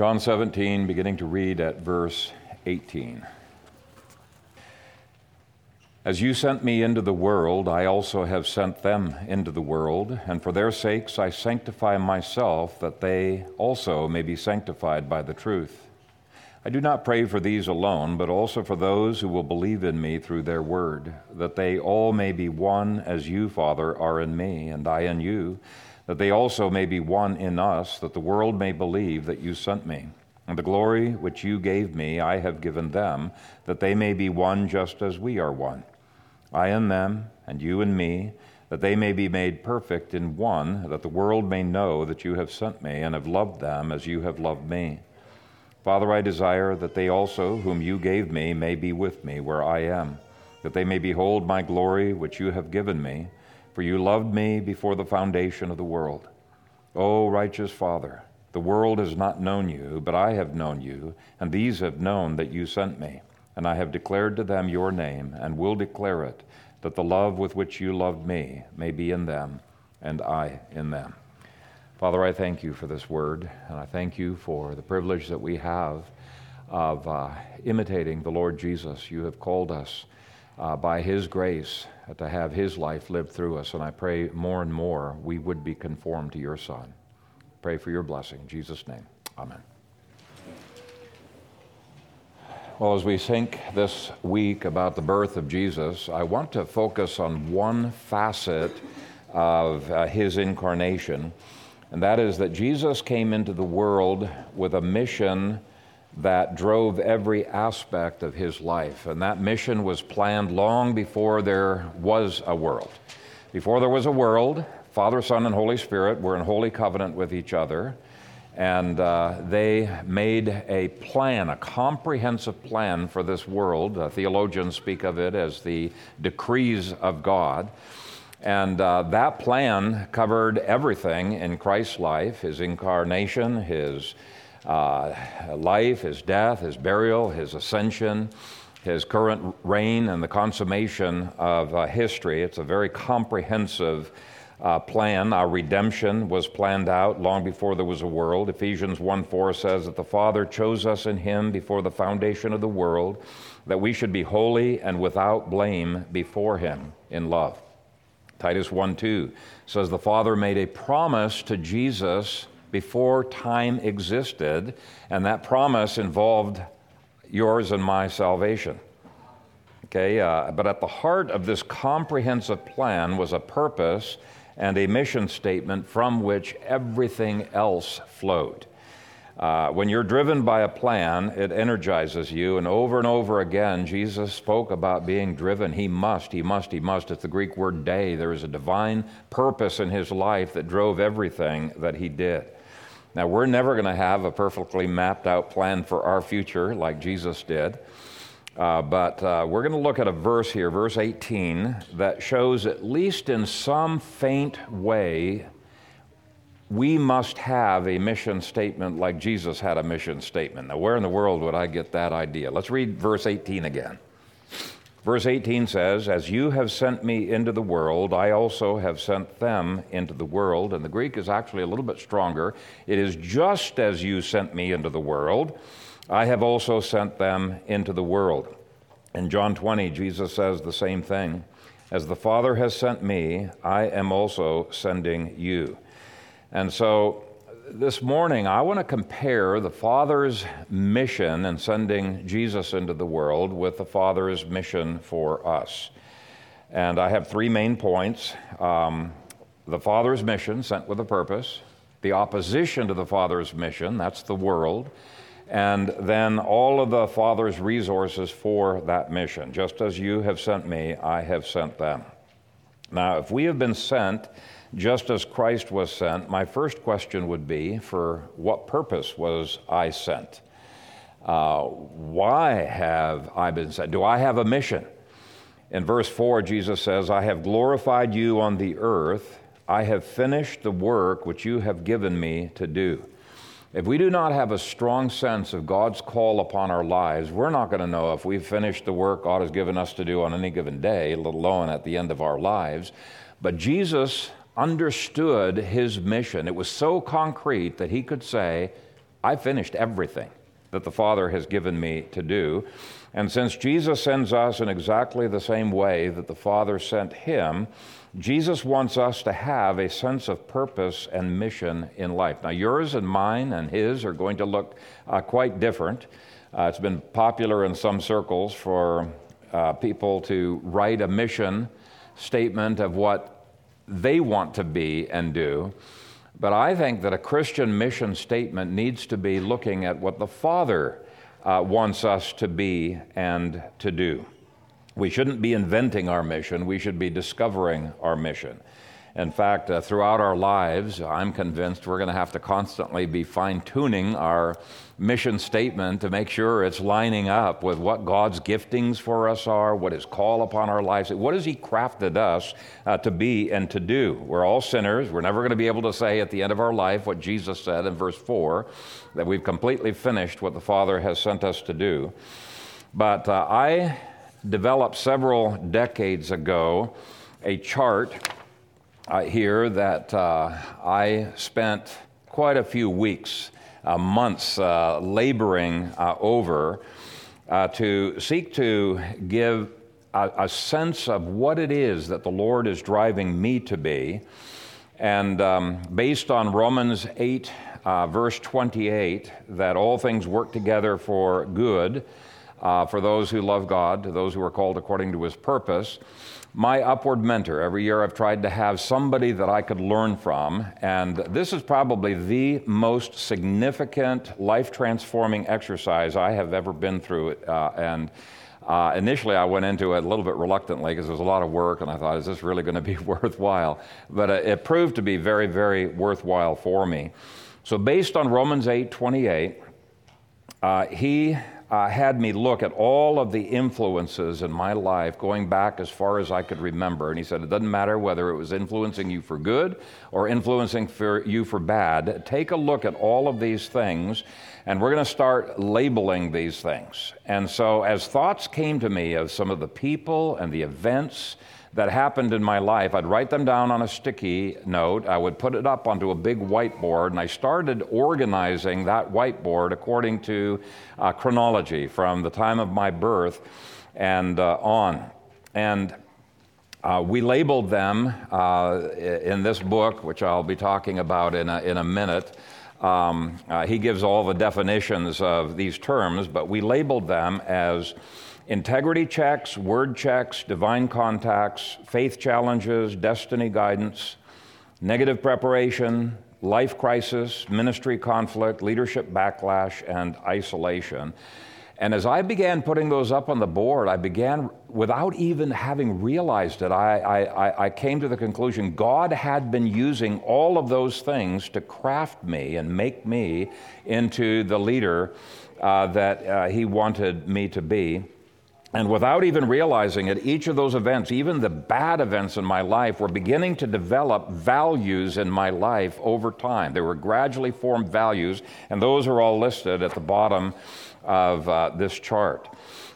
John 17, beginning to read at verse 18. As you sent me into the world, I also have sent them into the world, and for their sakes I sanctify myself, that they also may be sanctified by the truth. I do not pray for these alone, but also for those who will believe in me through their word, that they all may be one as you, Father, are in me, and I in you, that they also may be one in us, that the world may believe that you sent me. And the glory which you gave me, I have given them, that they may be one just as we are one. I in them, and you in me, that they may be made perfect in one, that the world may know that you have sent me and have loved them as you have loved me. Father, I desire that they also, whom you gave me, may be with me where I am, that they may behold my glory which you have given me, for you loved me before the foundation of the world. O righteous Father, the world has not known you, but I have known you, and these have known that you sent me. And I have declared to them your name, and will declare it, that the love with which you loved me may be in them, and I in them. Father, I thank you for this word, and I thank you for the privilege that we have of uh, imitating the Lord Jesus. You have called us uh, by His grace to have His life lived through us, and I pray more and more we would be conformed to your Son. Pray for your blessing. In Jesus' name, amen. Well, as we think this week about the birth of Jesus, I want to focus on one facet of uh, his incarnation, and that is that Jesus came into the world with a mission that drove every aspect of his life. And that mission was planned long before there was a world. Before there was a world, Father, Son, and Holy Spirit were in holy covenant with each other, and uh, they made a plan, a comprehensive plan for this world. Uh, theologians speak of it as the decrees of God. And uh, that plan covered everything in Christ's life his incarnation, his uh, life, his death, his burial, his ascension, his current reign, and the consummation of uh, history. It's a very comprehensive uh, plan. Our redemption was planned out long before there was a world. Ephesians 1 4 says that the Father chose us in Him before the foundation of the world, that we should be holy and without blame before Him in love. Titus 1 2 says the Father made a promise to Jesus before time existed, and that promise involved yours and my salvation. Okay, uh, but at the heart of this comprehensive plan was a purpose and a mission statement from which everything else flowed. Uh, when you're driven by a plan, it energizes you. And over and over again, Jesus spoke about being driven. He must, he must, he must. It's the Greek word dei. There is a divine purpose in his life that drove everything that he did. Now, we're never going to have a perfectly mapped out plan for our future like Jesus did. Uh, but uh, we're going to look at a verse here, verse 18, that shows, at least in some faint way, we must have a mission statement like Jesus had a mission statement. Now, where in the world would I get that idea? Let's read verse 18 again. Verse 18 says, As you have sent me into the world, I also have sent them into the world. And the Greek is actually a little bit stronger. It is just as you sent me into the world. I have also sent them into the world. In John 20, Jesus says the same thing. As the Father has sent me, I am also sending you. And so this morning, I want to compare the Father's mission in sending Jesus into the world with the Father's mission for us. And I have three main points um, the Father's mission, sent with a purpose, the opposition to the Father's mission, that's the world and then all of the Father's resources for that mission. Just as you have sent me, I have sent them. Now, if we have been sent just as Christ was sent, my first question would be for what purpose was I sent? Uh, why have I been sent? Do I have a mission? In verse 4, Jesus says, I have glorified you on the earth. I have finished the work which you have given me to do. If we do not have a strong sense of God's call upon our lives, we're not going to know if we've finished the work God has given us to do on any given day, let alone at the end of our lives. But Jesus understood his mission. It was so concrete that he could say, I finished everything that the Father has given me to do. And since Jesus sends us in exactly the same way that the Father sent him, Jesus wants us to have a sense of purpose and mission in life. Now, yours and mine and his are going to look uh, quite different. Uh, it's been popular in some circles for uh, people to write a mission statement of what they want to be and do. But I think that a Christian mission statement needs to be looking at what the Father uh, wants us to be and to do. We shouldn't be inventing our mission, we should be discovering our mission. In fact, uh, throughout our lives, I'm convinced we're going to have to constantly be fine tuning our mission statement to make sure it's lining up with what God's giftings for us are, what His call upon our lives, what has He crafted us uh, to be and to do. We're all sinners. We're never going to be able to say at the end of our life what Jesus said in verse 4 that we've completely finished what the Father has sent us to do. But uh, I developed several decades ago a chart uh, here that uh, I spent quite a few weeks, uh, months uh, laboring uh, over uh, to seek to give a, a, sense of what it is that the Lord is driving me to be. And um, based on Romans 8, verse 28, that all things work together for good for those who love God, to those who are called according to his purpose my upward mentor. Every year I've tried to have somebody that I could learn from, and this is probably the most significant life transforming exercise I have ever been through. Uh, and uh, initially, I went into it a little bit reluctantly because it was a lot of work, and I thought, is this really going to be worthwhile? But uh, it proved to be very, very worthwhile for me. So, based on Romans 8 28, uh, he uh, had me look at all of the influences in my life going back as far as I could remember. And he said, It doesn't matter whether it was influencing you for good or influencing for you for bad. Take a look at all of these things, and we're going to start labeling these things. And so, as thoughts came to me of some of the people and the events, that happened in my life, I'd write them down on a sticky note. I would put it up onto a big whiteboard, and I started organizing that whiteboard according to uh, chronology from the time of my birth and uh, on. And uh, we labeled them uh, in this book, which I'll be talking about in a, in a minute. Um, uh, he gives all the definitions of these terms, but we labeled them as integrity checks, word checks, divine contacts, faith challenges, destiny guidance, negative preparation, life crisis, ministry conflict, leadership backlash, and isolation. And as I began putting those up on the board, I began, without even having realized it, I, I, I, came to the conclusion God had been using all of those things to craft me and make me into the leader uh, that uh, He wanted me to be. And without even realizing it, each of those events, even the bad events in my life, were beginning to develop values in my life over time. They were gradually formed values, and those are all listed at the bottom of uh, this chart.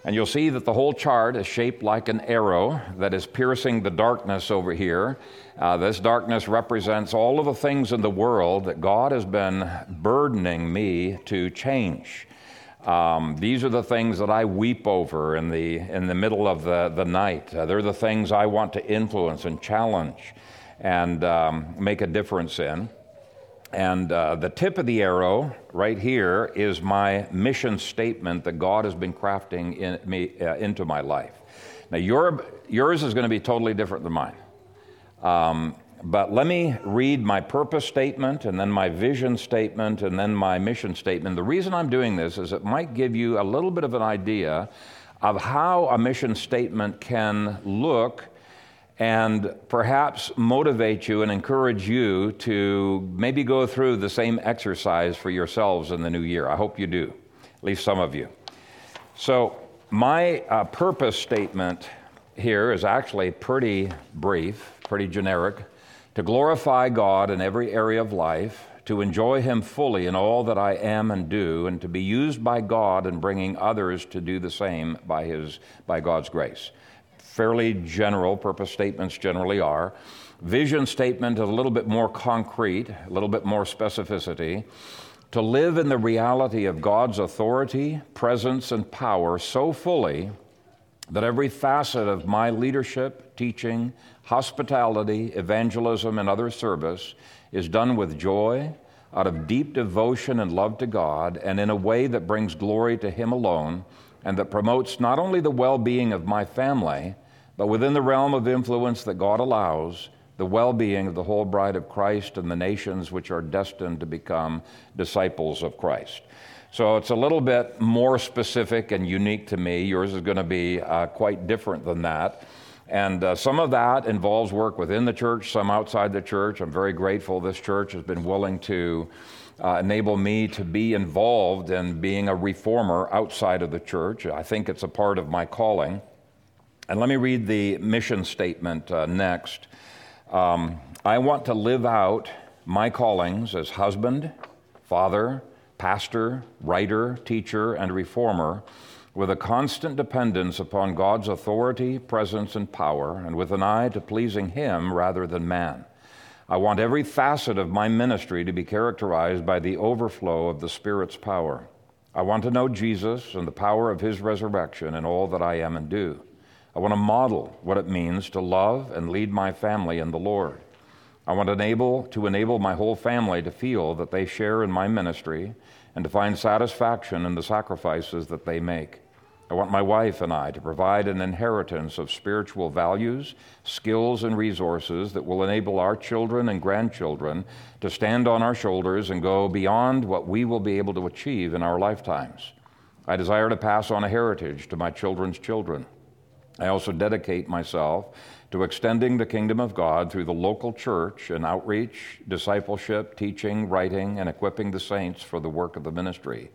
And you'll see that the whole chart is shaped like an arrow that is piercing the darkness over here. Uh, this darkness represents all of the things in the world that God has been burdening me to change. Um, these are the things that I weep over in the, in the middle of the, the night. Uh, they're the things I want to influence and challenge and um, make a difference in. And uh, the tip of the arrow right here is my mission statement that God has been crafting in me, uh, into my life. Now, your, yours is going to be totally different than mine. Um, but let me read my purpose statement and then my vision statement and then my mission statement. The reason I'm doing this is it might give you a little bit of an idea of how a mission statement can look and perhaps motivate you and encourage you to maybe go through the same exercise for yourselves in the new year. I hope you do, at least some of you. So, my uh, purpose statement here is actually pretty brief, pretty generic to glorify God in every area of life, to enjoy Him fully in all that I am and do, and to be used by God in bringing others to do the same by, his, by God's grace. Fairly general, purpose statements generally are. Vision statement is a little bit more concrete, a little bit more specificity. to live in the reality of God's authority, presence, and power so fully that every facet of my leadership, teaching, hospitality, evangelism, and other service is done with joy, out of deep devotion and love to God, and in a way that brings glory to Him alone, and that promotes not only the well being of my family, but within the realm of influence that God allows, the well being of the whole bride of Christ and the nations which are destined to become disciples of Christ. So it's a little bit more specific and unique to me. Yours is going to be uh, quite different than that. And uh, some of that involves work within the church, some outside the church. I'm very grateful this church has been willing to uh, enable me to be involved in being a reformer outside of the church. I think it's a part of my calling. And let me read the mission statement uh, next. Um, I want to live out my callings as husband, father, pastor, writer, teacher, and reformer with a constant dependence upon God's authority, presence, and power, and with an eye to pleasing Him rather than man. I want every facet of my ministry to be characterized by the overflow of the Spirit's power. I want to know Jesus and the power of His resurrection in all that I am and do. I want to model what it means to love and lead my family in the Lord. I want to enable, to enable my whole family to feel that they share in my ministry and to find satisfaction in the sacrifices that they make. I want my wife and I to provide an inheritance of spiritual values, skills, and resources that will enable our children and grandchildren to stand on our shoulders and go beyond what we will be able to achieve in our lifetimes. I desire to pass on a heritage to my children's children. I also dedicate myself to extending the kingdom of God through the local church and outreach, discipleship, teaching, writing, and equipping the saints for the work of the ministry.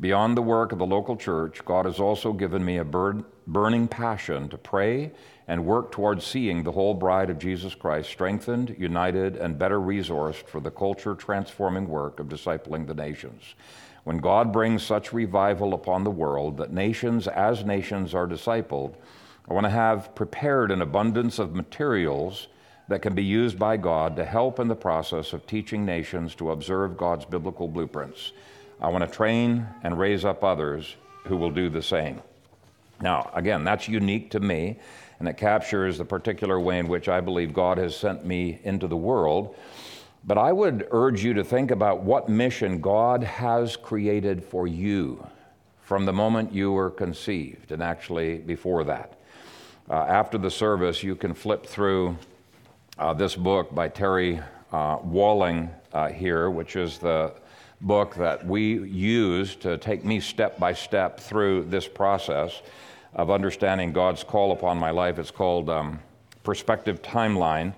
Beyond the work of the local church, God has also given me a burning passion to pray and work towards seeing the whole bride of Jesus Christ strengthened, united, and better resourced for the culture transforming work of discipling the nations. When God brings such revival upon the world that nations as nations are discipled, I want to have prepared an abundance of materials that can be used by God to help in the process of teaching nations to observe God's biblical blueprints. I want to train and raise up others who will do the same. Now, again, that's unique to me, and it captures the particular way in which I believe God has sent me into the world. But I would urge you to think about what mission God has created for you from the moment you were conceived, and actually before that. Uh, after the service, you can flip through uh, this book by Terry uh, Walling uh, here, which is the book that we use to take me step by step through this process of understanding God's call upon my life. It's called um, Perspective Timeline.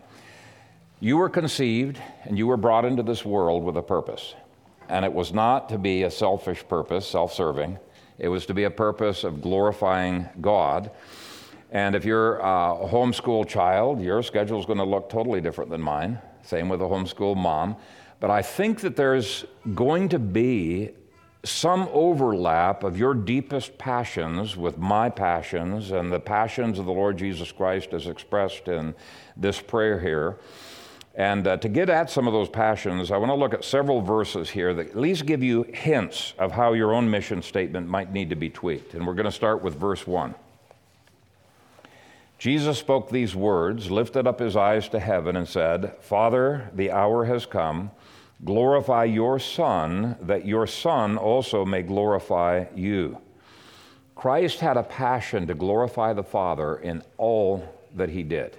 You were conceived and you were brought into this world with a purpose. And it was not to be a selfish purpose, self serving, it was to be a purpose of glorifying God. And if you're a homeschool child, your schedule is going to look totally different than mine. Same with a homeschool mom. But I think that there's going to be some overlap of your deepest passions with my passions and the passions of the Lord Jesus Christ as expressed in this prayer here. And uh, to get at some of those passions, I want to look at several verses here that at least give you hints of how your own mission statement might need to be tweaked. And we're going to start with verse 1. Jesus spoke these words, lifted up his eyes to heaven, and said, Father, the hour has come. Glorify your Son, that your Son also may glorify you. Christ had a passion to glorify the Father in all that he did.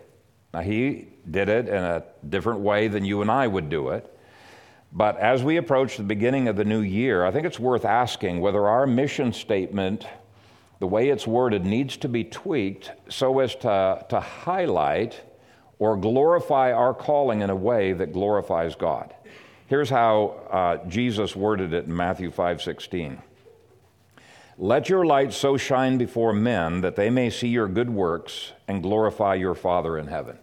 Now, he did it in a different way than you and I would do it. But as we approach the beginning of the new year, I think it's worth asking whether our mission statement, the way it's worded, needs to be tweaked so as to, to highlight or glorify our calling in a way that glorifies God. Here's how uh, Jesus worded it in Matthew 5:16. Let your light so shine before men that they may see your good works and glorify your Father in heaven.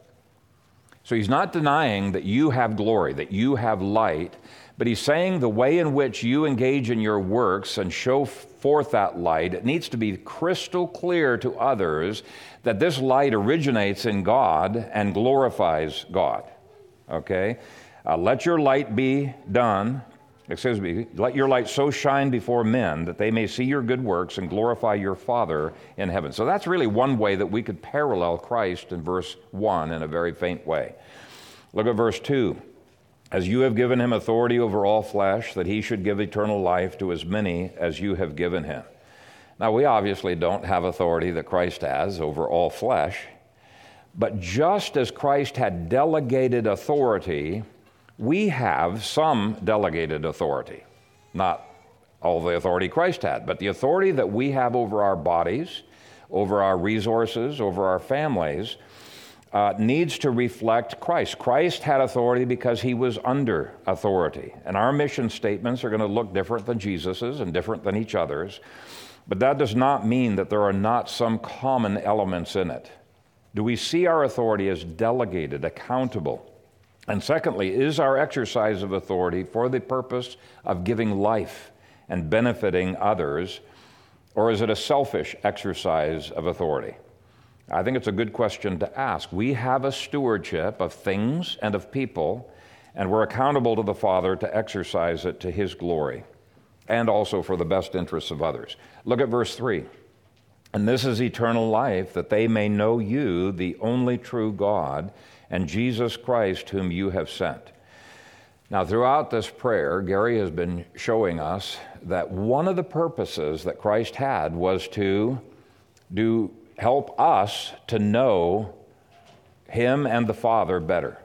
So he's not denying that you have glory, that you have light, but he's saying the way in which you engage in your works and show forth that light, it needs to be crystal clear to others that this light originates in God and glorifies God. Okay? Uh, let your light be done. excuse me, let your light so shine before men that they may see your good works and glorify your Father in heaven. So that's really one way that we could parallel Christ in verse 1 in a very faint way. Look at verse 2. As you have given him authority over all flesh, that he should give eternal life to as many as you have given him. Now, we obviously don't have authority that Christ has over all flesh, but just as Christ had delegated authority we have some delegated authority, not all the authority Christ had, but the authority that we have over our bodies, over our resources, over our families. Uh, needs to reflect Christ. Christ had authority because he was under authority. And our mission statements are going to look different than Jesus's and different than each other's. But that does not mean that there are not some common elements in it. Do we see our authority as delegated, accountable? And secondly, is our exercise of authority for the purpose of giving life and benefiting others, or is it a selfish exercise of authority? I think it's a good question to ask. We have a stewardship of things and of people, and we're accountable to the Father to exercise it to His glory and also for the best interests of others. Look at verse 3. And this is eternal life, that they may know you, the only true God and Jesus Christ, whom you have sent. Now, throughout this prayer, Gary has been showing us that one of the purposes that Christ had was to do help us to know him and the Father better.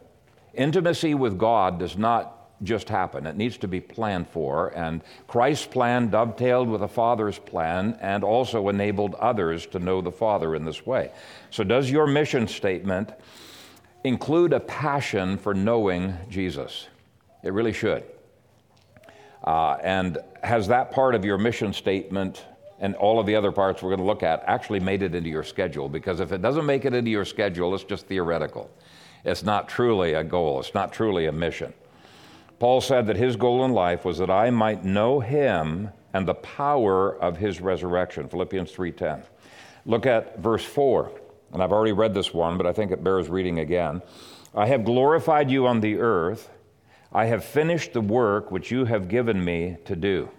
Intimacy with God does not just happen. It needs to be planned for, and Christ's plan dovetailed with the Father's plan and also enabled others to know the Father in this way. So, does your mission statement include a passion for knowing Jesus. It really should. Uh, and has that part of your mission statement and all of the other parts we're going to look at actually made it into your schedule? Because if it doesn't make it into your schedule, it's just theoretical. It's not truly a goal, it's not truly a mission. Paul said that his goal in life was that I might know him and the power of his resurrection. Philippians 3:10. Look at verse 4 and I've already read this one, but I think it bears reading again. I have glorified you on the earth. I have finished the work which you have given me to do.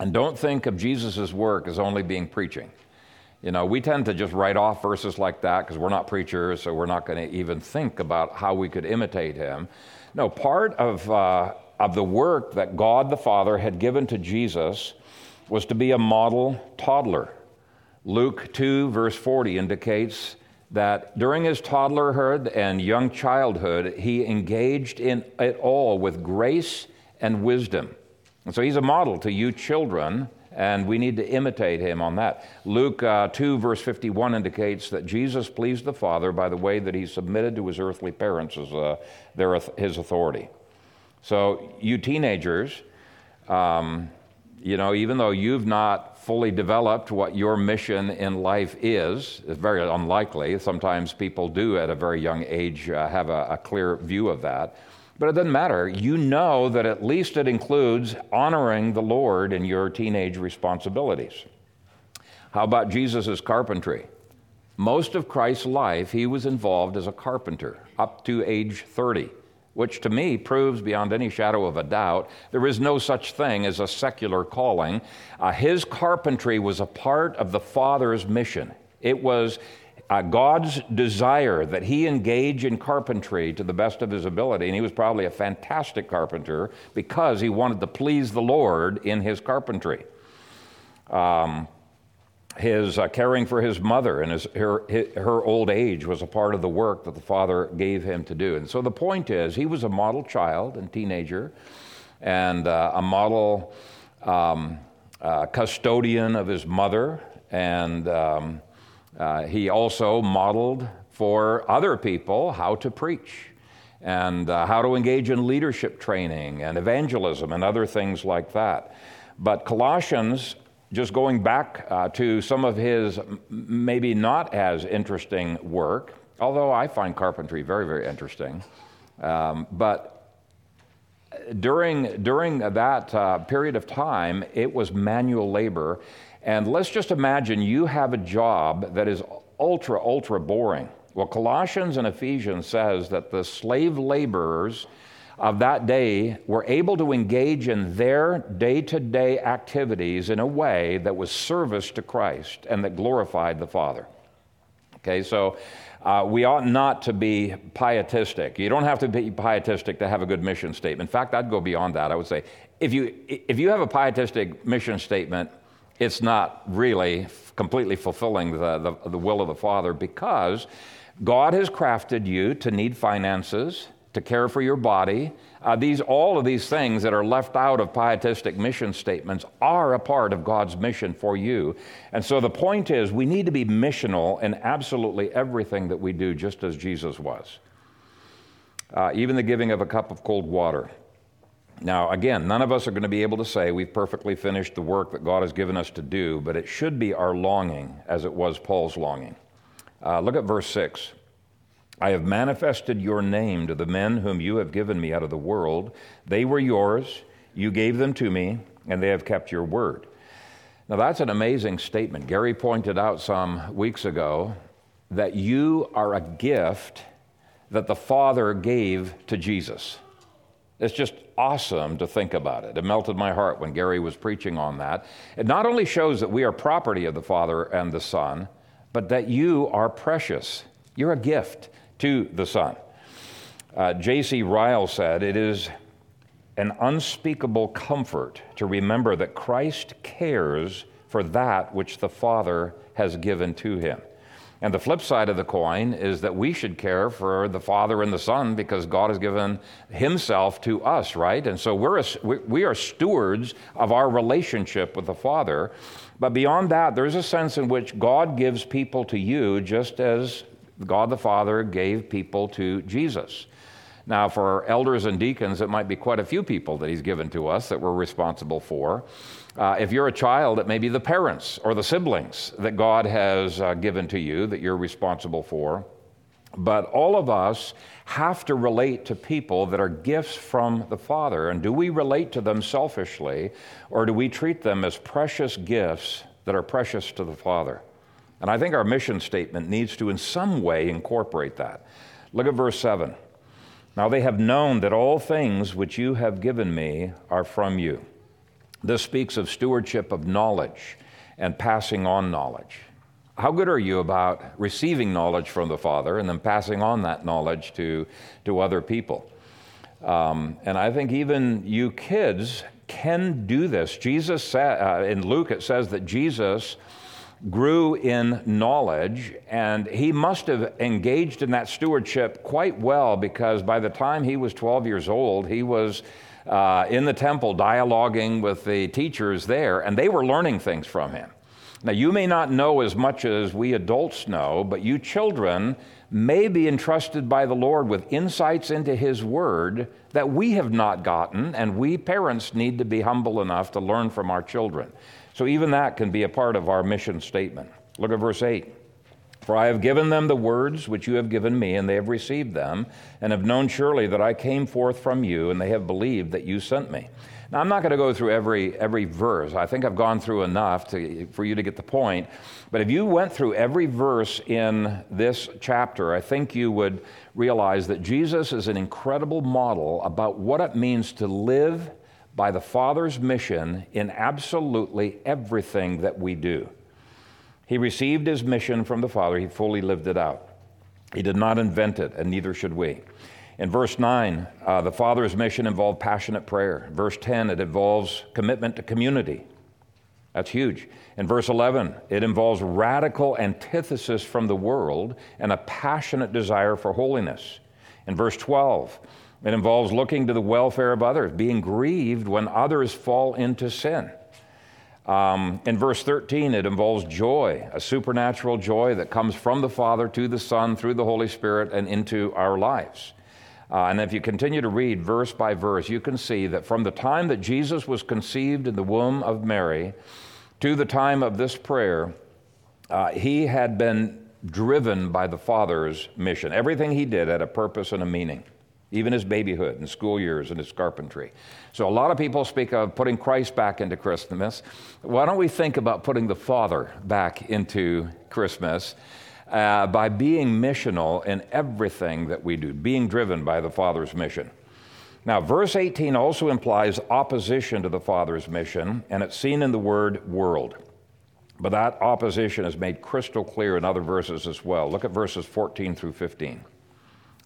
And don't think of Jesus' work as only being preaching. You know, we tend to just write off verses like that because we're not preachers, so we're not going to even think about how we could imitate him. No, part of, uh, of the work that God the Father had given to Jesus was to be a model toddler. Luke 2, verse 40 indicates that during his toddlerhood and young childhood, he engaged in it all with grace and wisdom. And so he's a model to you children, and we need to imitate him on that. Luke uh, 2, verse 51 indicates that Jesus pleased the Father by the way that he submitted to his earthly parents as uh, their, his authority. So, you teenagers, um, you know, even though you've not fully developed what your mission in life is, it's very unlikely. Sometimes people do at a very young age uh, have a, a clear view of that. But it doesn't matter. You know that at least it includes honoring the Lord in your teenage responsibilities. How about Jesus' carpentry? Most of Christ's life, he was involved as a carpenter up to age 30 which to me proves beyond any shadow of a doubt there is no such thing as a secular calling. Uh, his carpentry was a part of the Father's mission. It was uh, God's desire that he engage in carpentry to the best of his ability, and he was probably a fantastic carpenter because he wanted to please the Lord in his carpentry. Um, his uh, caring for his mother and his, her, her old age was a part of the work that the father gave him to do. And so the point is, he was a model child and teenager and uh, a model um, uh, custodian of his mother. And um, uh, he also modeled for other people how to preach and uh, how to engage in leadership training and evangelism and other things like that. But Colossians just going back uh, to some of his maybe not as interesting work, although I find carpentry very, very interesting. Um, but during, during that uh, period of time, it was manual labor. And let's just imagine you have a job that is ultra, ultra boring. Well, Colossians and Ephesians says that the slave laborers of that day were able to engage in their day to day activities in a way that was service to Christ and that glorified the Father. Okay, so uh, we ought not to be pietistic. You don't have to be pietistic to have a good mission statement. In fact, I'd go beyond that. I would say if you, if you have a pietistic mission statement, it's not really completely fulfilling the, the, the will of the Father because God has crafted you to need finances, to care for your body. Uh, these, all of these things that are left out of pietistic mission statements are a part of God's mission for you. And so the point is, we need to be missional in absolutely everything that we do, just as Jesus was. Uh, even the giving of a cup of cold water. Now, again, none of us are going to be able to say we've perfectly finished the work that God has given us to do, but it should be our longing as it was Paul's longing. Uh, look at verse 6. I have manifested your name to the men whom you have given me out of the world. They were yours, you gave them to me, and they have kept your word. Now, that's an amazing statement. Gary pointed out some weeks ago that you are a gift that the Father gave to Jesus. It's just awesome to think about it. It melted my heart when Gary was preaching on that. It not only shows that we are property of the Father and the Son, but that you are precious. You're a gift to the Son. Uh, J.C. Ryle said, It is an unspeakable comfort to remember that Christ cares for that which the Father has given to him. And the flip side of the coin is that we should care for the Father and the Son because God has given Himself to us, right? And so we're a, we are stewards of our relationship with the Father. But beyond that, there's a sense in which God gives people to you just as God the Father gave people to Jesus. Now, for elders and deacons, it might be quite a few people that He's given to us that we're responsible for. Uh, if you're a child, it may be the parents or the siblings that God has uh, given to you that you're responsible for. But all of us have to relate to people that are gifts from the Father. And do we relate to them selfishly, or do we treat them as precious gifts that are precious to the Father? And I think our mission statement needs to, in some way, incorporate that. Look at verse 7. Now they have known that all things which you have given me are from you. This speaks of stewardship of knowledge and passing on knowledge. How good are you about receiving knowledge from the Father and then passing on that knowledge to, to other people? Um, and I think even you kids can do this. Jesus said, uh, in Luke, it says that Jesus grew in knowledge, and he must have engaged in that stewardship quite well because by the time he was 12 years old, he was uh, in the temple dialoguing with the teachers there, and they were learning things from him. Now, you may not know as much as we adults know, but you children may be entrusted by the Lord with insights into His Word that we have not gotten, and we parents need to be humble enough to learn from our children. So, even that can be a part of our mission statement. Look at verse 8. For I have given them the words which you have given me, and they have received them, and have known surely that I came forth from you, and they have believed that you sent me. Now, I'm not going to go through every, every verse. I think I've gone through enough to, for you to get the point. But if you went through every verse in this chapter, I think you would realize that Jesus is an incredible model about what it means to live by the Father's mission in absolutely everything that we do. He received his mission from the Father, he fully lived it out. He did not invent it, and neither should we. In verse 9, uh, the Father's mission involved passionate prayer. Verse 10, it involves commitment to community. That's huge. In verse 11, it involves radical antithesis from the world and a passionate desire for holiness. In verse 12, it involves looking to the welfare of others, being grieved when others fall into sin. Um, in verse 13, it involves joy, a supernatural joy that comes from the Father to the Son through the Holy Spirit and into our lives. Uh, and if you continue to read verse by verse, you can see that from the time that Jesus was conceived in the womb of Mary to the time of this prayer, uh, he had been driven by the Father's mission. Everything he did had a purpose and a meaning even his babyhood and school years and his carpentry. So, a lot of people speak of putting Christ back into Christmas. Why don't we think about putting the Father back into Christmas uh, by being missional in everything that we do, being driven by the Father's mission? Now, verse 18 also implies opposition to the Father's mission, and it's seen in the word world. But that opposition is made crystal clear in other verses as well. Look at verses 14 through 15.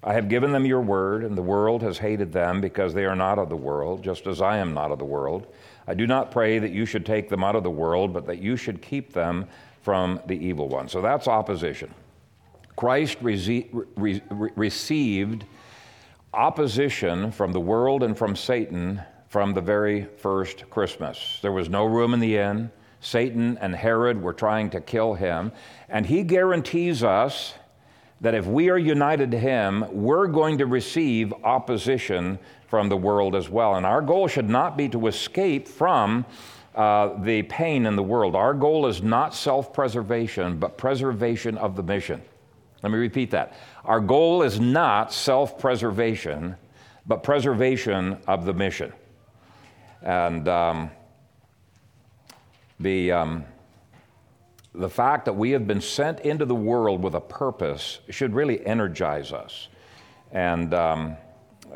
I have given them your word, and the world has hated them because they are not of the world, just as I am not of the world. I do not pray that you should take them out of the world, but that you should keep them from the evil one. So that's opposition. Christ re- re- received opposition from the world and from Satan from the very first Christmas. There was no room in the inn. Satan and Herod were trying to kill him. And he guarantees us that if we are united to him, we're going to receive opposition from the world as well. And our goal should not be to escape from uh, the pain in the world. Our goal is not self preservation, but preservation of the mission. Let me repeat that. Our goal is not self preservation, but preservation of the mission. And um, the, um, the fact that we have been sent into the world with a purpose should really energize us. And um,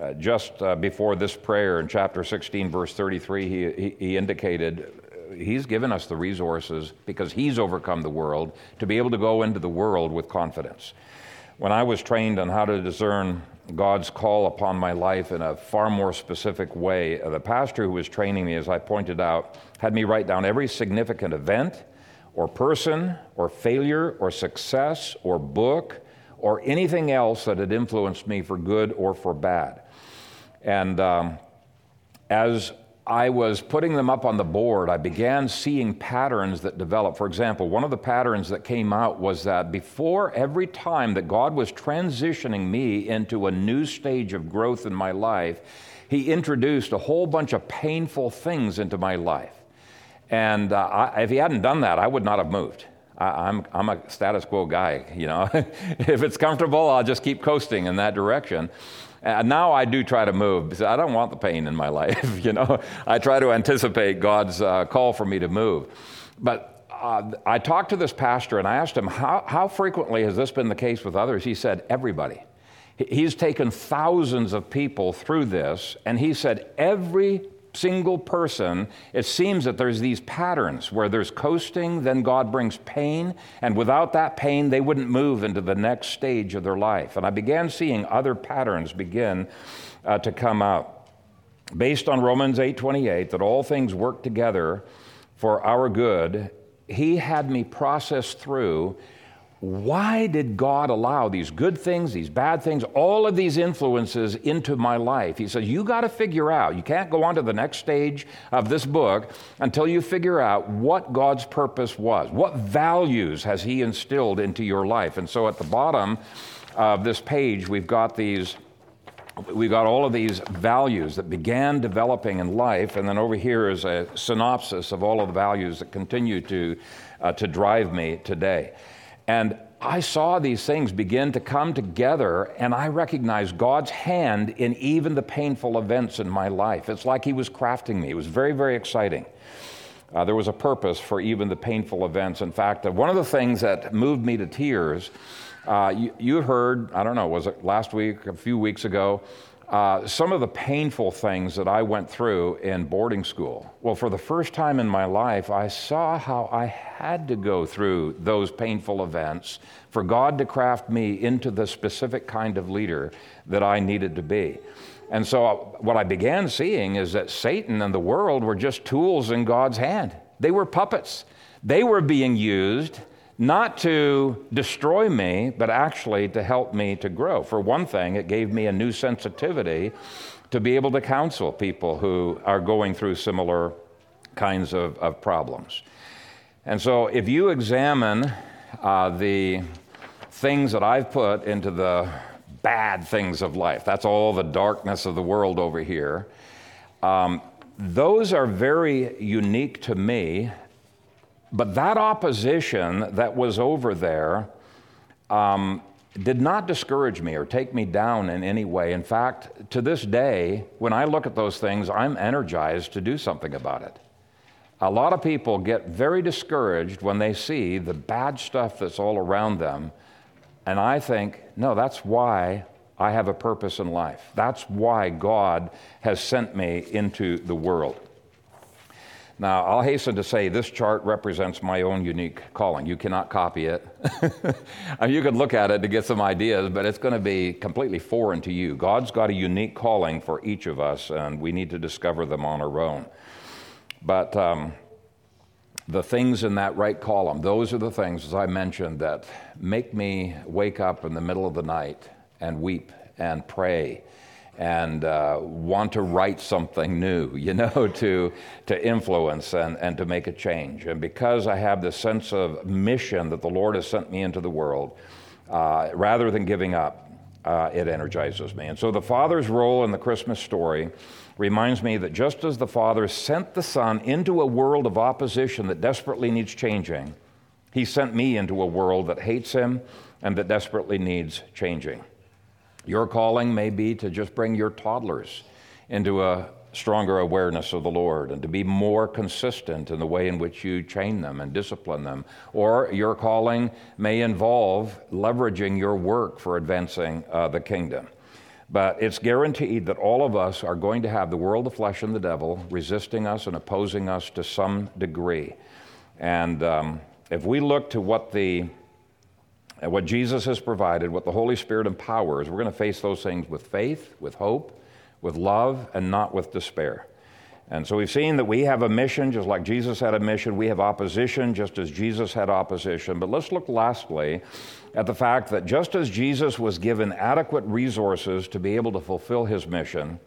uh, just uh, before this prayer in chapter 16, verse 33, he, he, he indicated He's given us the resources because He's overcome the world to be able to go into the world with confidence. When I was trained on how to discern God's call upon my life in a far more specific way, uh, the pastor who was training me, as I pointed out, had me write down every significant event or person or failure or success or book or anything else that had influenced me for good or for bad. And um, as I was putting them up on the board, I began seeing patterns that developed. For example, one of the patterns that came out was that before every time that God was transitioning me into a new stage of growth in my life, He introduced a whole bunch of painful things into my life. And uh, I, if He hadn't done that, I would not have moved. I, am I'm, I'm a status quo guy, you know. if it's comfortable, I'll just keep coasting in that direction. And now I do try to move because I don't want the pain in my life. you know, I try to anticipate God's uh, call for me to move. But uh, I talked to this pastor and I asked him, how, how frequently has this been the case with others? He said, everybody. He's taken thousands of people through this, and he said, every single person, it seems that there's these patterns where there's coasting, then God brings pain, and without that pain, they wouldn't move into the next stage of their life. And I began seeing other patterns begin uh, to come out. Based on Romans 8:28, that all things work together for our good, he had me process through why did God allow these good things, these bad things, all of these influences into my life? He says, You got to figure out, you can't go on to the next stage of this book until you figure out what God's purpose was. What values has He instilled into your life? And so at the bottom of this page, we've got these. We've got all of these values that began developing in life, and then over here is a synopsis of all of the values that continue to, uh, to drive me today. And I saw these things begin to come together, and I recognized God's hand in even the painful events in my life. It's like He was crafting me. It was very, very exciting. Uh, there was a purpose for even the painful events. In fact, uh, one of the things that moved me to tears, uh, you, you heard, I don't know, was it last week, a few weeks ago, uh, some of the painful things that I went through in boarding school. Well, for the first time in my life, I saw how I had to go through those painful events for God to craft me into the specific kind of leader that I needed to be. And so, uh, what I began seeing is that Satan and the world were just tools in God's hand. They were puppets. They were being used not to destroy me, but actually to help me to grow. For one thing, it gave me a new sensitivity to be able to counsel people who are going through similar kinds of, of problems. And so, if you examine uh, the things that I've put into the bad things of life, that's all the darkness of the world over here, um, those are very unique to me but that opposition that was over there um, did not discourage me or take me down in any way. In fact, to this day, when I look at those things, I'm energized to do something about it. A lot of people get very discouraged when they see the bad stuff that's all around them. And I think, no, that's why I have a purpose in life. That's why God has sent me into the world. Now, I'll hasten to say this chart represents my own unique calling. You cannot copy it. you could look at it to get some ideas, but it's going to be completely foreign to you. God's got a unique calling for each of us, and we need to discover them on our own. But um, the things in that right column, those are the things, as I mentioned, that make me wake up in the middle of the night and weep and pray and uh, want to write something new, you know, to, to influence and, and to make a change. And because I have this sense of mission that the Lord has sent me into the world, uh, rather than giving up, uh, it energizes me. And so the Father's role in the Christmas story reminds me that just as the Father sent the Son into a world of opposition that desperately needs changing, He sent me into a world that hates Him and that desperately needs changing. Your calling may be to just bring your toddlers into a stronger awareness of the Lord and to be more consistent in the way in which you train them and discipline them. Or your calling may involve leveraging your work for advancing uh, the kingdom. But it's guaranteed that all of us are going to have the world, the flesh, and the devil resisting us and opposing us to some degree. And um, if we look to what the and what Jesus has provided, what the Holy Spirit empowers, we're going to face those things with faith, with hope, with love, and not with despair. And so we've seen that we have a mission, just like Jesus had a mission. We have opposition, just as Jesus had opposition. But let's look lastly at the fact that just as Jesus was given adequate resources to be able to fulfill his mission,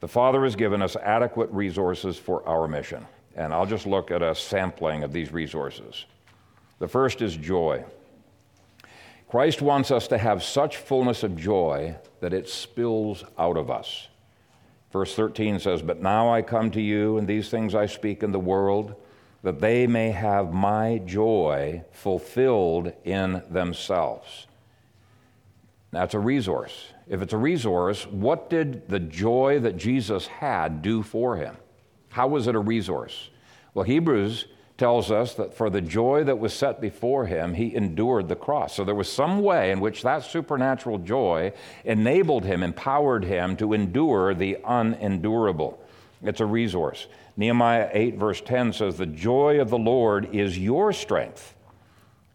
the Father has given us adequate resources for our mission. And I'll just look at a sampling of these resources. The first is joy. Christ wants us to have such fullness of joy that it spills out of us. Verse 13 says, But now I come to you, and these things I speak in the world, that they may have my joy fulfilled in themselves. That's a resource. If it's a resource, what did the joy that Jesus had do for him? How was it a resource? Well, Hebrews tells us that for the joy that was set before him, he endured the cross. So there was some way in which that supernatural joy enabled him, empowered him to endure the unendurable. It's a resource. Nehemiah 8, verse 10 says, The joy of the Lord is your strength.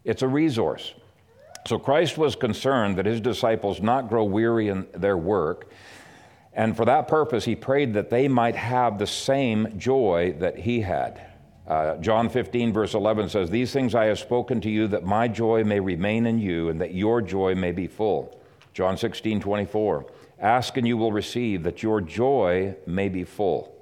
It's a resource. So Christ was concerned that his disciples not grow weary in their work. And for that purpose, he prayed that they might have the same joy that he had. Uh, John 15, verse 11 says, These things I have spoken to you that my joy may remain in you and that your joy may be full. John 16, 24, Ask and you will receive that your joy may be full.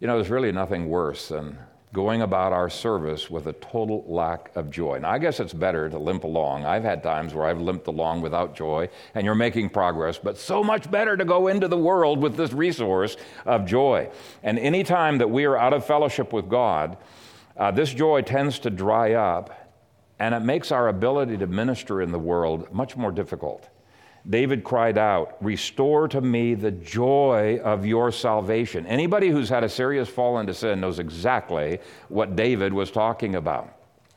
You know, there's really nothing worse than going about our service with a total lack of joy. Now, I guess it's better to limp along. I've had times where I've limped along without joy, and you're making progress, but so much better to go into the world with this resource of joy. And any time that we are out of fellowship with God, uh, this joy tends to dry up, and it makes our ability to minister in the world much more difficult. David cried out, Restore to me the joy of your salvation. Anybody who's had a serious fall into sin knows exactly what David was talking about.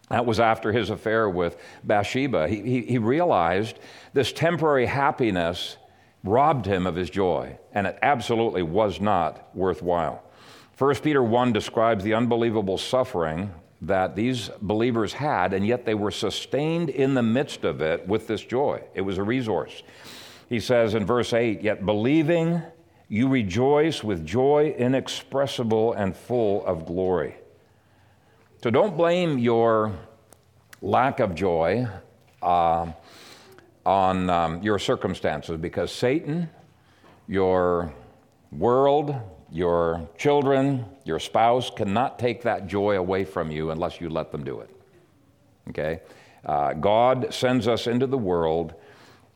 That was after his affair with Bathsheba. He, he, he realized this temporary happiness robbed him of his joy, and it absolutely was not worthwhile. 1 Peter 1 describes the unbelievable suffering that these believers had, and yet they were sustained in the midst of it with this joy. It was a resource. He says in verse 8, Yet believing, you rejoice with joy inexpressible and full of glory. So don't blame your lack of joy uh, on um, your circumstances because Satan, your world, your children, your spouse cannot take that joy away from you unless you let them do it. Okay? Uh, God sends us into the world,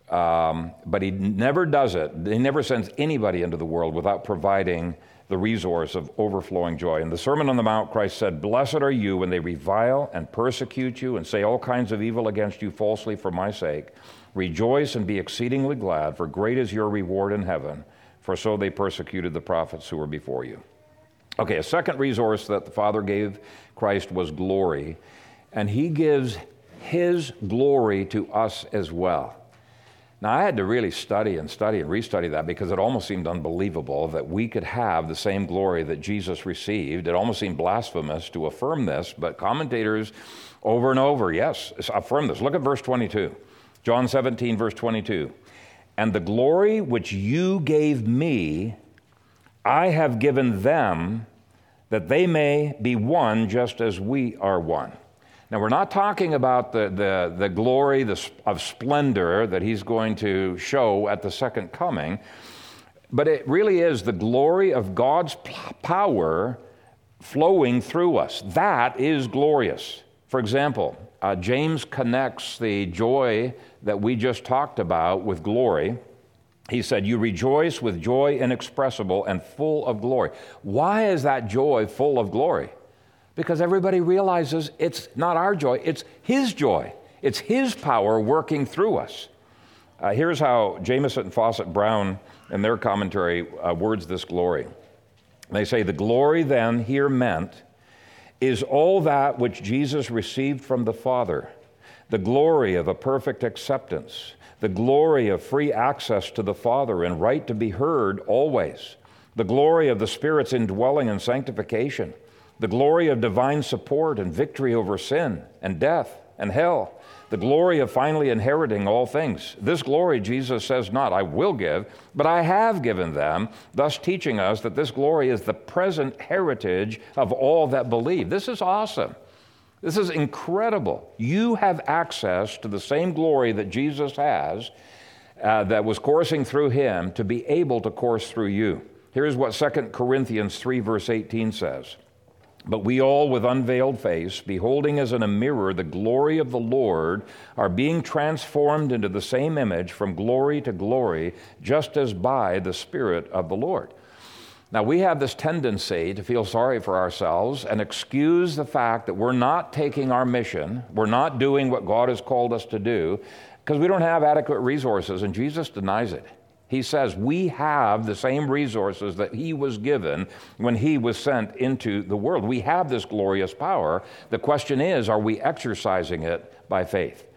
um, but He never does it. He never sends anybody into the world without providing the resource of overflowing joy. In the Sermon on the Mount, Christ said, Blessed are you when they revile and persecute you and say all kinds of evil against you falsely for my sake. Rejoice and be exceedingly glad, for great is your reward in heaven for so they persecuted the prophets who were before you. Okay, a second resource that the Father gave Christ was glory, and He gives His glory to us as well. Now, I had to really study and study and restudy that because it almost seemed unbelievable that we could have the same glory that Jesus received. It almost seemed blasphemous to affirm this, but commentators over and over, yes, affirm this. Look at verse 22. John 17, verse 22. And the glory which you gave me, I have given them, that they may be one just as we are one. Now, we're not talking about the, the, the glory of splendor that he's going to show at the second coming, but it really is the glory of God's power flowing through us. That is glorious. For example, uh, James connects the joy that we just talked about with glory. He said, You rejoice with joy inexpressible and full of glory. Why is that joy full of glory? Because everybody realizes it's not our joy, it's His joy. It's His power working through us. Uh, here's how Jamieson and Fausset Brown, in their commentary, uh, words this glory. They say, The glory then here meant is all that which Jesus received from the Father the glory of a perfect acceptance, the glory of free access to the Father and right to be heard always, the glory of the Spirit's indwelling and sanctification the glory of divine support and victory over sin and death and hell, the glory of finally inheriting all things. This glory, Jesus says not, I will give, but I have given them, thus teaching us that this glory is the present heritage of all that believe. This is awesome. This is incredible. You have access to the same glory that Jesus has, uh, that was coursing through him, to be able to course through you. Here's what 2 Corinthians 3, verse 18 says. But we all, with unveiled face, beholding as in a mirror the glory of the Lord, are being transformed into the same image from glory to glory, just as by the Spirit of the Lord. Now, we have this tendency to feel sorry for ourselves and excuse the fact that we're not taking our mission, we're not doing what God has called us to do, because we don't have adequate resources, and Jesus denies it. He says we have the same resources that he was given when he was sent into the world. We have this glorious power. The question is, are we exercising it by faith?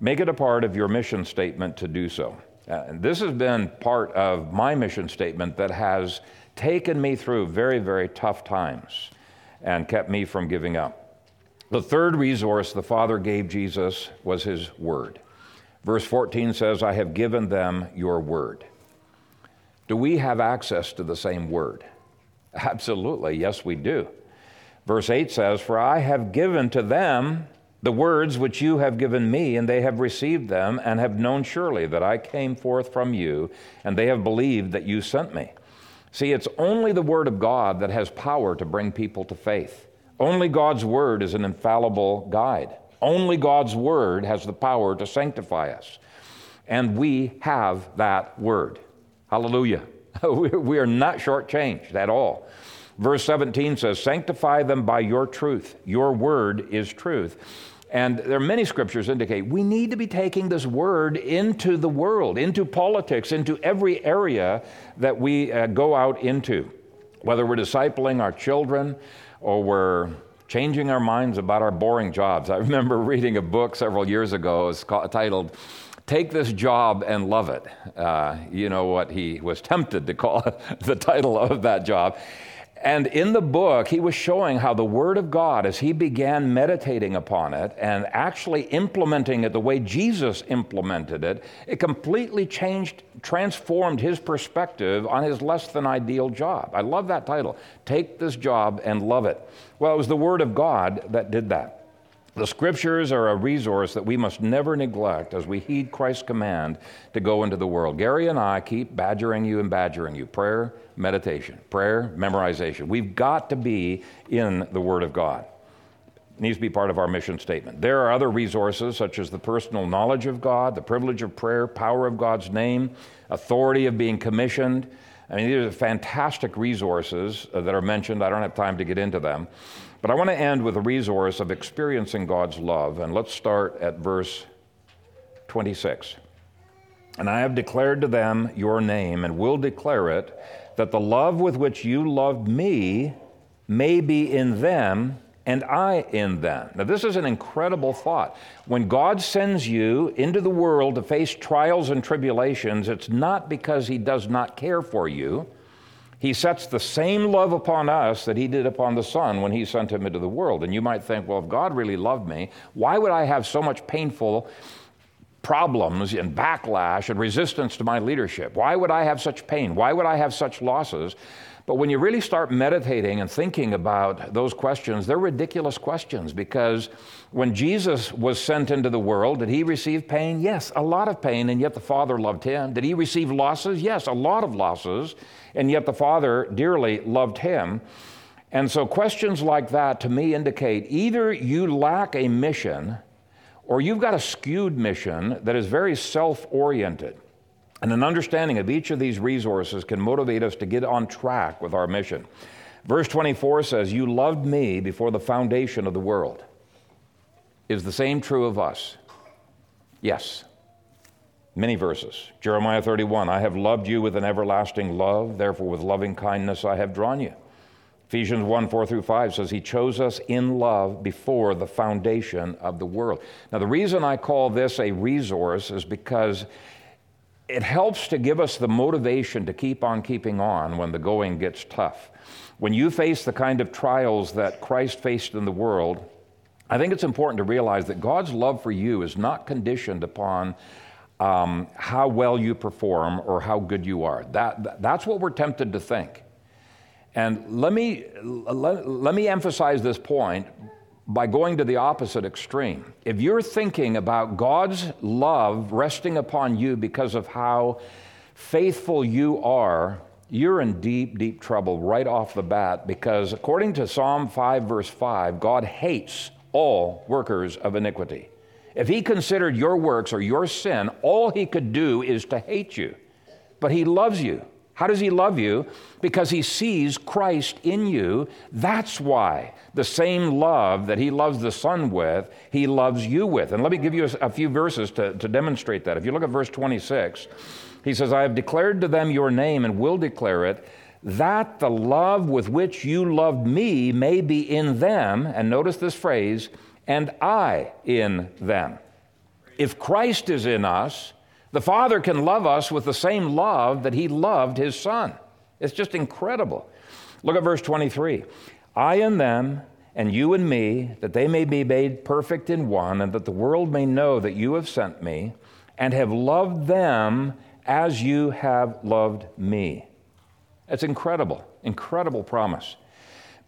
Make it a part of your mission statement to do so. Uh, this has been part of my mission statement that has taken me through very, very tough times and kept me from giving up. The third resource the Father gave Jesus was his word. Verse 14 says, I have given them your word. Do we have access to the same word? Absolutely, yes, we do. Verse 8 says, For I have given to them the words which you have given me, and they have received them, and have known surely that I came forth from you, and they have believed that you sent me. See, it's only the Word of God that has power to bring people to faith. Only God's Word is an infallible guide. Only God's Word has the power to sanctify us. And we have that Word. Hallelujah. we are not shortchanged at all. Verse 17 says, Sanctify them by your truth. Your word is truth. And there are many scriptures indicate we need to be taking this word into the world, into politics, into every area that we uh, go out into. Whether we're discipling our children or we're changing our minds about our boring jobs. I remember reading a book several years ago. It's titled Take This Job and Love It. Uh, you know what he was tempted to call the title of that job. And in the book, he was showing how the Word of God, as he began meditating upon it and actually implementing it the way Jesus implemented it, it completely changed, transformed his perspective on his less than ideal job. I love that title Take This Job and Love It. Well, it was the Word of God that did that. The scriptures are a resource that we must never neglect as we heed Christ's command to go into the world. Gary and I keep badgering you and badgering you. Prayer, meditation, prayer, memorization. We've got to be in the Word of God. It needs to be part of our mission statement. There are other resources such as the personal knowledge of God, the privilege of prayer, power of God's name, authority of being commissioned. I mean, these are fantastic resources uh, that are mentioned. I don't have time to get into them. But I want to end with a resource of experiencing God's love, and let's start at verse 26. And I have declared to them your name, and will declare it, that the love with which you loved me may be in them, and I in them. Now, this is an incredible thought. When God sends you into the world to face trials and tribulations, it's not because He does not care for you. He sets the same love upon us that He did upon the Son when He sent Him into the world. And you might think, well, if God really loved me, why would I have so much painful problems and backlash and resistance to my leadership? Why would I have such pain? Why would I have such losses? But when you really start meditating and thinking about those questions, they're ridiculous questions because when Jesus was sent into the world, did he receive pain? Yes, a lot of pain, and yet the Father loved him. Did he receive losses? Yes, a lot of losses, and yet the Father dearly loved him. And so questions like that to me indicate either you lack a mission or you've got a skewed mission that is very self oriented. And an understanding of each of these resources can motivate us to get on track with our mission. Verse 24 says, You loved me before the foundation of the world. Is the same true of us? Yes. Many verses. Jeremiah 31 I have loved you with an everlasting love, therefore, with loving kindness I have drawn you. Ephesians 1 4 through 5 says, He chose us in love before the foundation of the world. Now, the reason I call this a resource is because it helps to give us the motivation to keep on keeping on when the going gets tough. When you face the kind of trials that Christ faced in the world, I think it's important to realize that God's love for you is not conditioned upon um, how well you perform or how good you are. That, that's what we're tempted to think. And let me, let, let me emphasize this point by going to the opposite extreme. If you're thinking about God's love resting upon you because of how faithful you are, you're in deep, deep trouble right off the bat because according to Psalm 5, verse 5, God hates all workers of iniquity. If he considered your works or your sin, all he could do is to hate you. But he loves you. How does he love you? Because he sees Christ in you. That's why the same love that he loves the Son with, he loves you with. And let me give you a, few verses to, to demonstrate that. If you look at verse 26, he says, I have declared to them your name and will declare it, that the love with which you loved me may be in them. And notice this phrase, and I in them. If Christ is in us, the Father can love us with the same love that He loved His Son. It's just incredible. Look at verse 23. I and them, and you and me, that they may be made perfect in one, and that the world may know that you have sent me, and have loved them as you have loved me. It's incredible, incredible promise.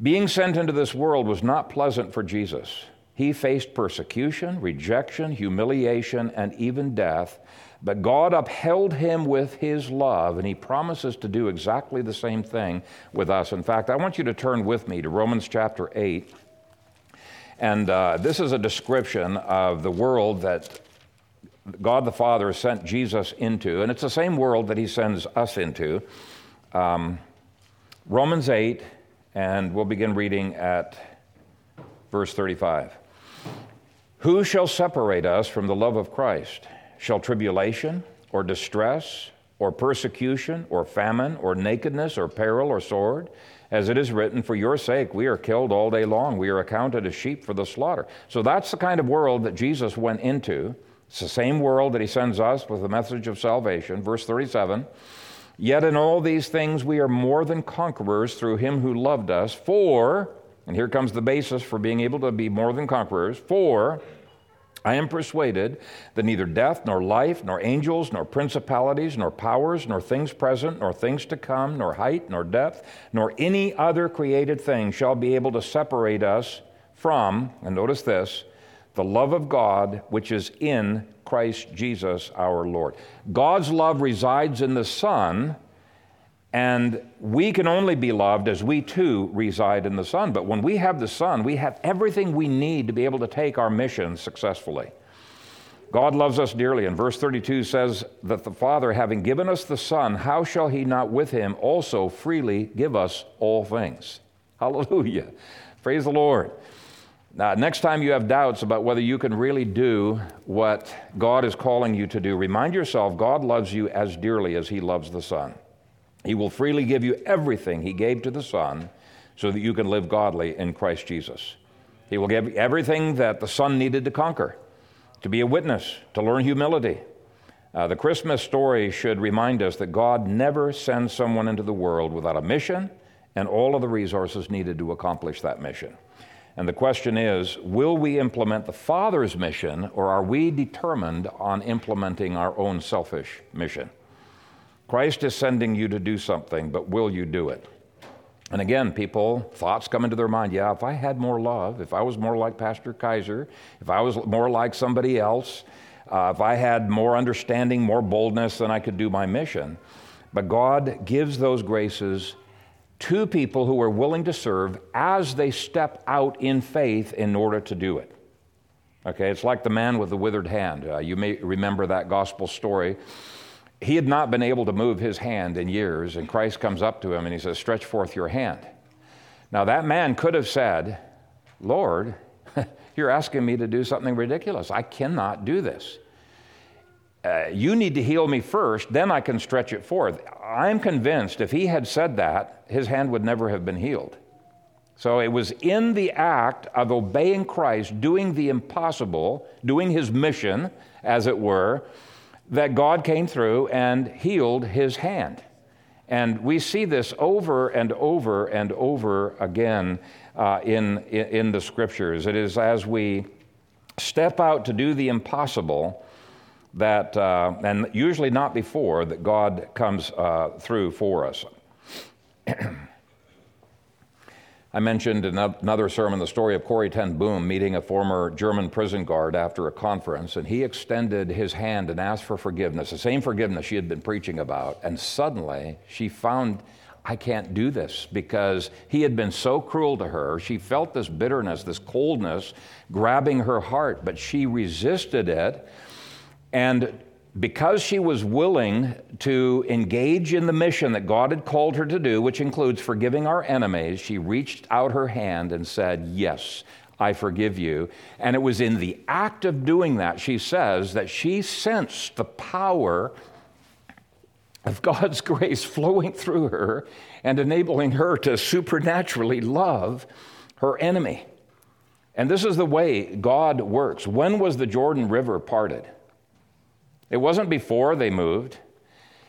Being sent into this world was not pleasant for Jesus. He faced persecution, rejection, humiliation, and even death but God upheld him with his love, and he promises to do exactly the same thing with us. In fact, I want you to turn with me to Romans chapter 8. And uh, this is a description of the world that God the Father sent Jesus into, and it's the same world that he sends us into. Um, Romans 8, and we'll begin reading at verse 35. Who shall separate us from the love of Christ? Shall tribulation or distress or persecution or famine or nakedness or peril or sword? As it is written, For your sake we are killed all day long. We are accounted as sheep for the slaughter. So that's the kind of world that Jesus went into. It's the same world that he sends us with the message of salvation. Verse 37 Yet in all these things we are more than conquerors through him who loved us. For, and here comes the basis for being able to be more than conquerors, for I am persuaded that neither death, nor life, nor angels, nor principalities, nor powers, nor things present, nor things to come, nor height, nor depth, nor any other created thing shall be able to separate us from, and notice this, the love of God which is in Christ Jesus our Lord. God's love resides in the Son and we can only be loved as we too reside in the Son. But when we have the Son, we have everything we need to be able to take our mission successfully. God loves us dearly, and verse 32 says that the Father, having given us the Son, how shall He not with Him also freely give us all things? Hallelujah. Praise the Lord. Now, next time you have doubts about whether you can really do what God is calling you to do, remind yourself God loves you as dearly as He loves the Son. He will freely give you everything He gave to the Son so that you can live godly in Christ Jesus. He will give everything that the Son needed to conquer, to be a witness, to learn humility. Uh, the Christmas story should remind us that God never sends someone into the world without a mission and all of the resources needed to accomplish that mission. And the question is will we implement the Father's mission, or are we determined on implementing our own selfish mission? Christ is sending you to do something, but will you do it? And again, people, thoughts come into their mind. Yeah, if I had more love, if I was more like Pastor Kaiser, if I was more like somebody else, uh, if I had more understanding, more boldness, then I could do my mission. But God gives those graces to people who are willing to serve as they step out in faith in order to do it. Okay, it's like the man with the withered hand. Uh, you may remember that gospel story. He had not been able to move his hand in years, and Christ comes up to him and he says, Stretch forth your hand. Now, that man could have said, Lord, you're asking me to do something ridiculous. I cannot do this. Uh, you need to heal me first, then I can stretch it forth. I'm convinced if he had said that, his hand would never have been healed. So it was in the act of obeying Christ, doing the impossible, doing his mission, as it were, that God came through and healed his hand. And we see this over and over and over again uh, in, in, the scriptures. It is as we step out to do the impossible that, uh, and usually not before, that God comes uh, through for us. I mentioned in another sermon the story of Corrie ten Boom meeting a former German prison guard after a conference, and he extended his hand and asked for forgiveness, the same forgiveness she had been preaching about. And suddenly she found, I can't do this because he had been so cruel to her. She felt this bitterness, this coldness grabbing her heart, but she resisted it and because she was willing to engage in the mission that God had called her to do, which includes forgiving our enemies, she reached out her hand and said, Yes, I forgive you. And it was in the act of doing that, she says, that she sensed the power of God's grace flowing through her and enabling her to supernaturally love her enemy. And this is the way God works. When was the Jordan River parted? It wasn't before they moved.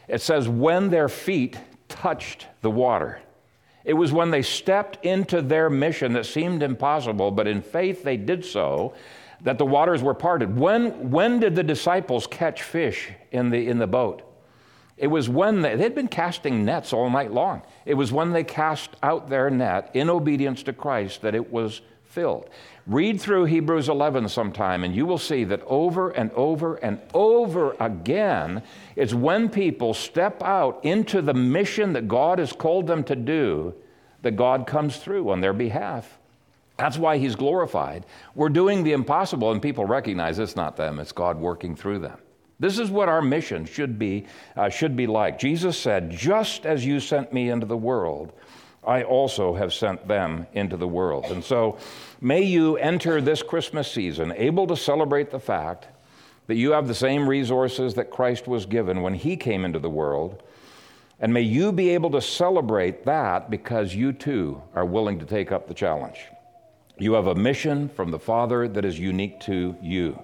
It says when their feet touched the water. It was when they stepped into their mission that seemed impossible, but in faith they did so, that the waters were parted. When, when did the disciples catch fish in the, in the boat? It was when they, they'd been casting nets all night long. It was when they cast out their net in obedience to Christ that it was filled. Read through Hebrews 11 sometime, and you will see that over and over and over again, it's when people step out into the mission that God has called them to do that God comes through on their behalf. That's why He's glorified. We're doing the impossible, and people recognize it's not them, it's God working through them. This is what our mission should be, uh, should be like. Jesus said, Just as you sent me into the world, I also have sent them into the world. And so may you enter this Christmas season able to celebrate the fact that you have the same resources that Christ was given when he came into the world. And may you be able to celebrate that because you too are willing to take up the challenge. You have a mission from the Father that is unique to you.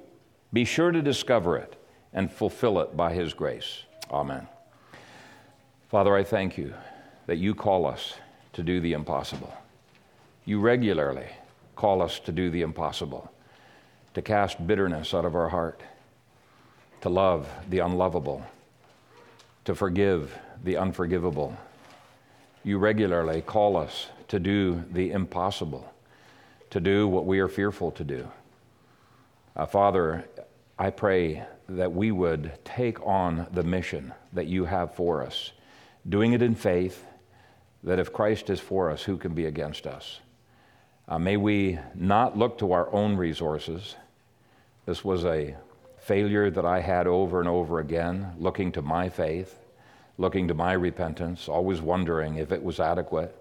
Be sure to discover it and fulfill it by His grace. Amen. Father, I thank you that you call us to do the impossible. You regularly call us to do the impossible, to cast bitterness out of our heart, to love the unlovable, to forgive the unforgivable. You regularly call us to do the impossible, to do what we are fearful to do. Uh, Father, I pray that we would take on the mission that you have for us, doing it in faith that if Christ is for us, who can be against us? Uh, may we not look to our own resources. This was a failure that I had over and over again, looking to my faith, looking to my repentance, always wondering if it was adequate.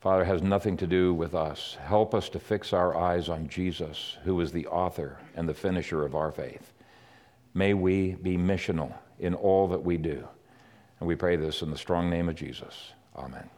Father, has nothing to do with us. Help us to fix our eyes on Jesus, who is the author and the finisher of our faith. May we be missional in all that we do. And we pray this in the strong name of Jesus. Amen.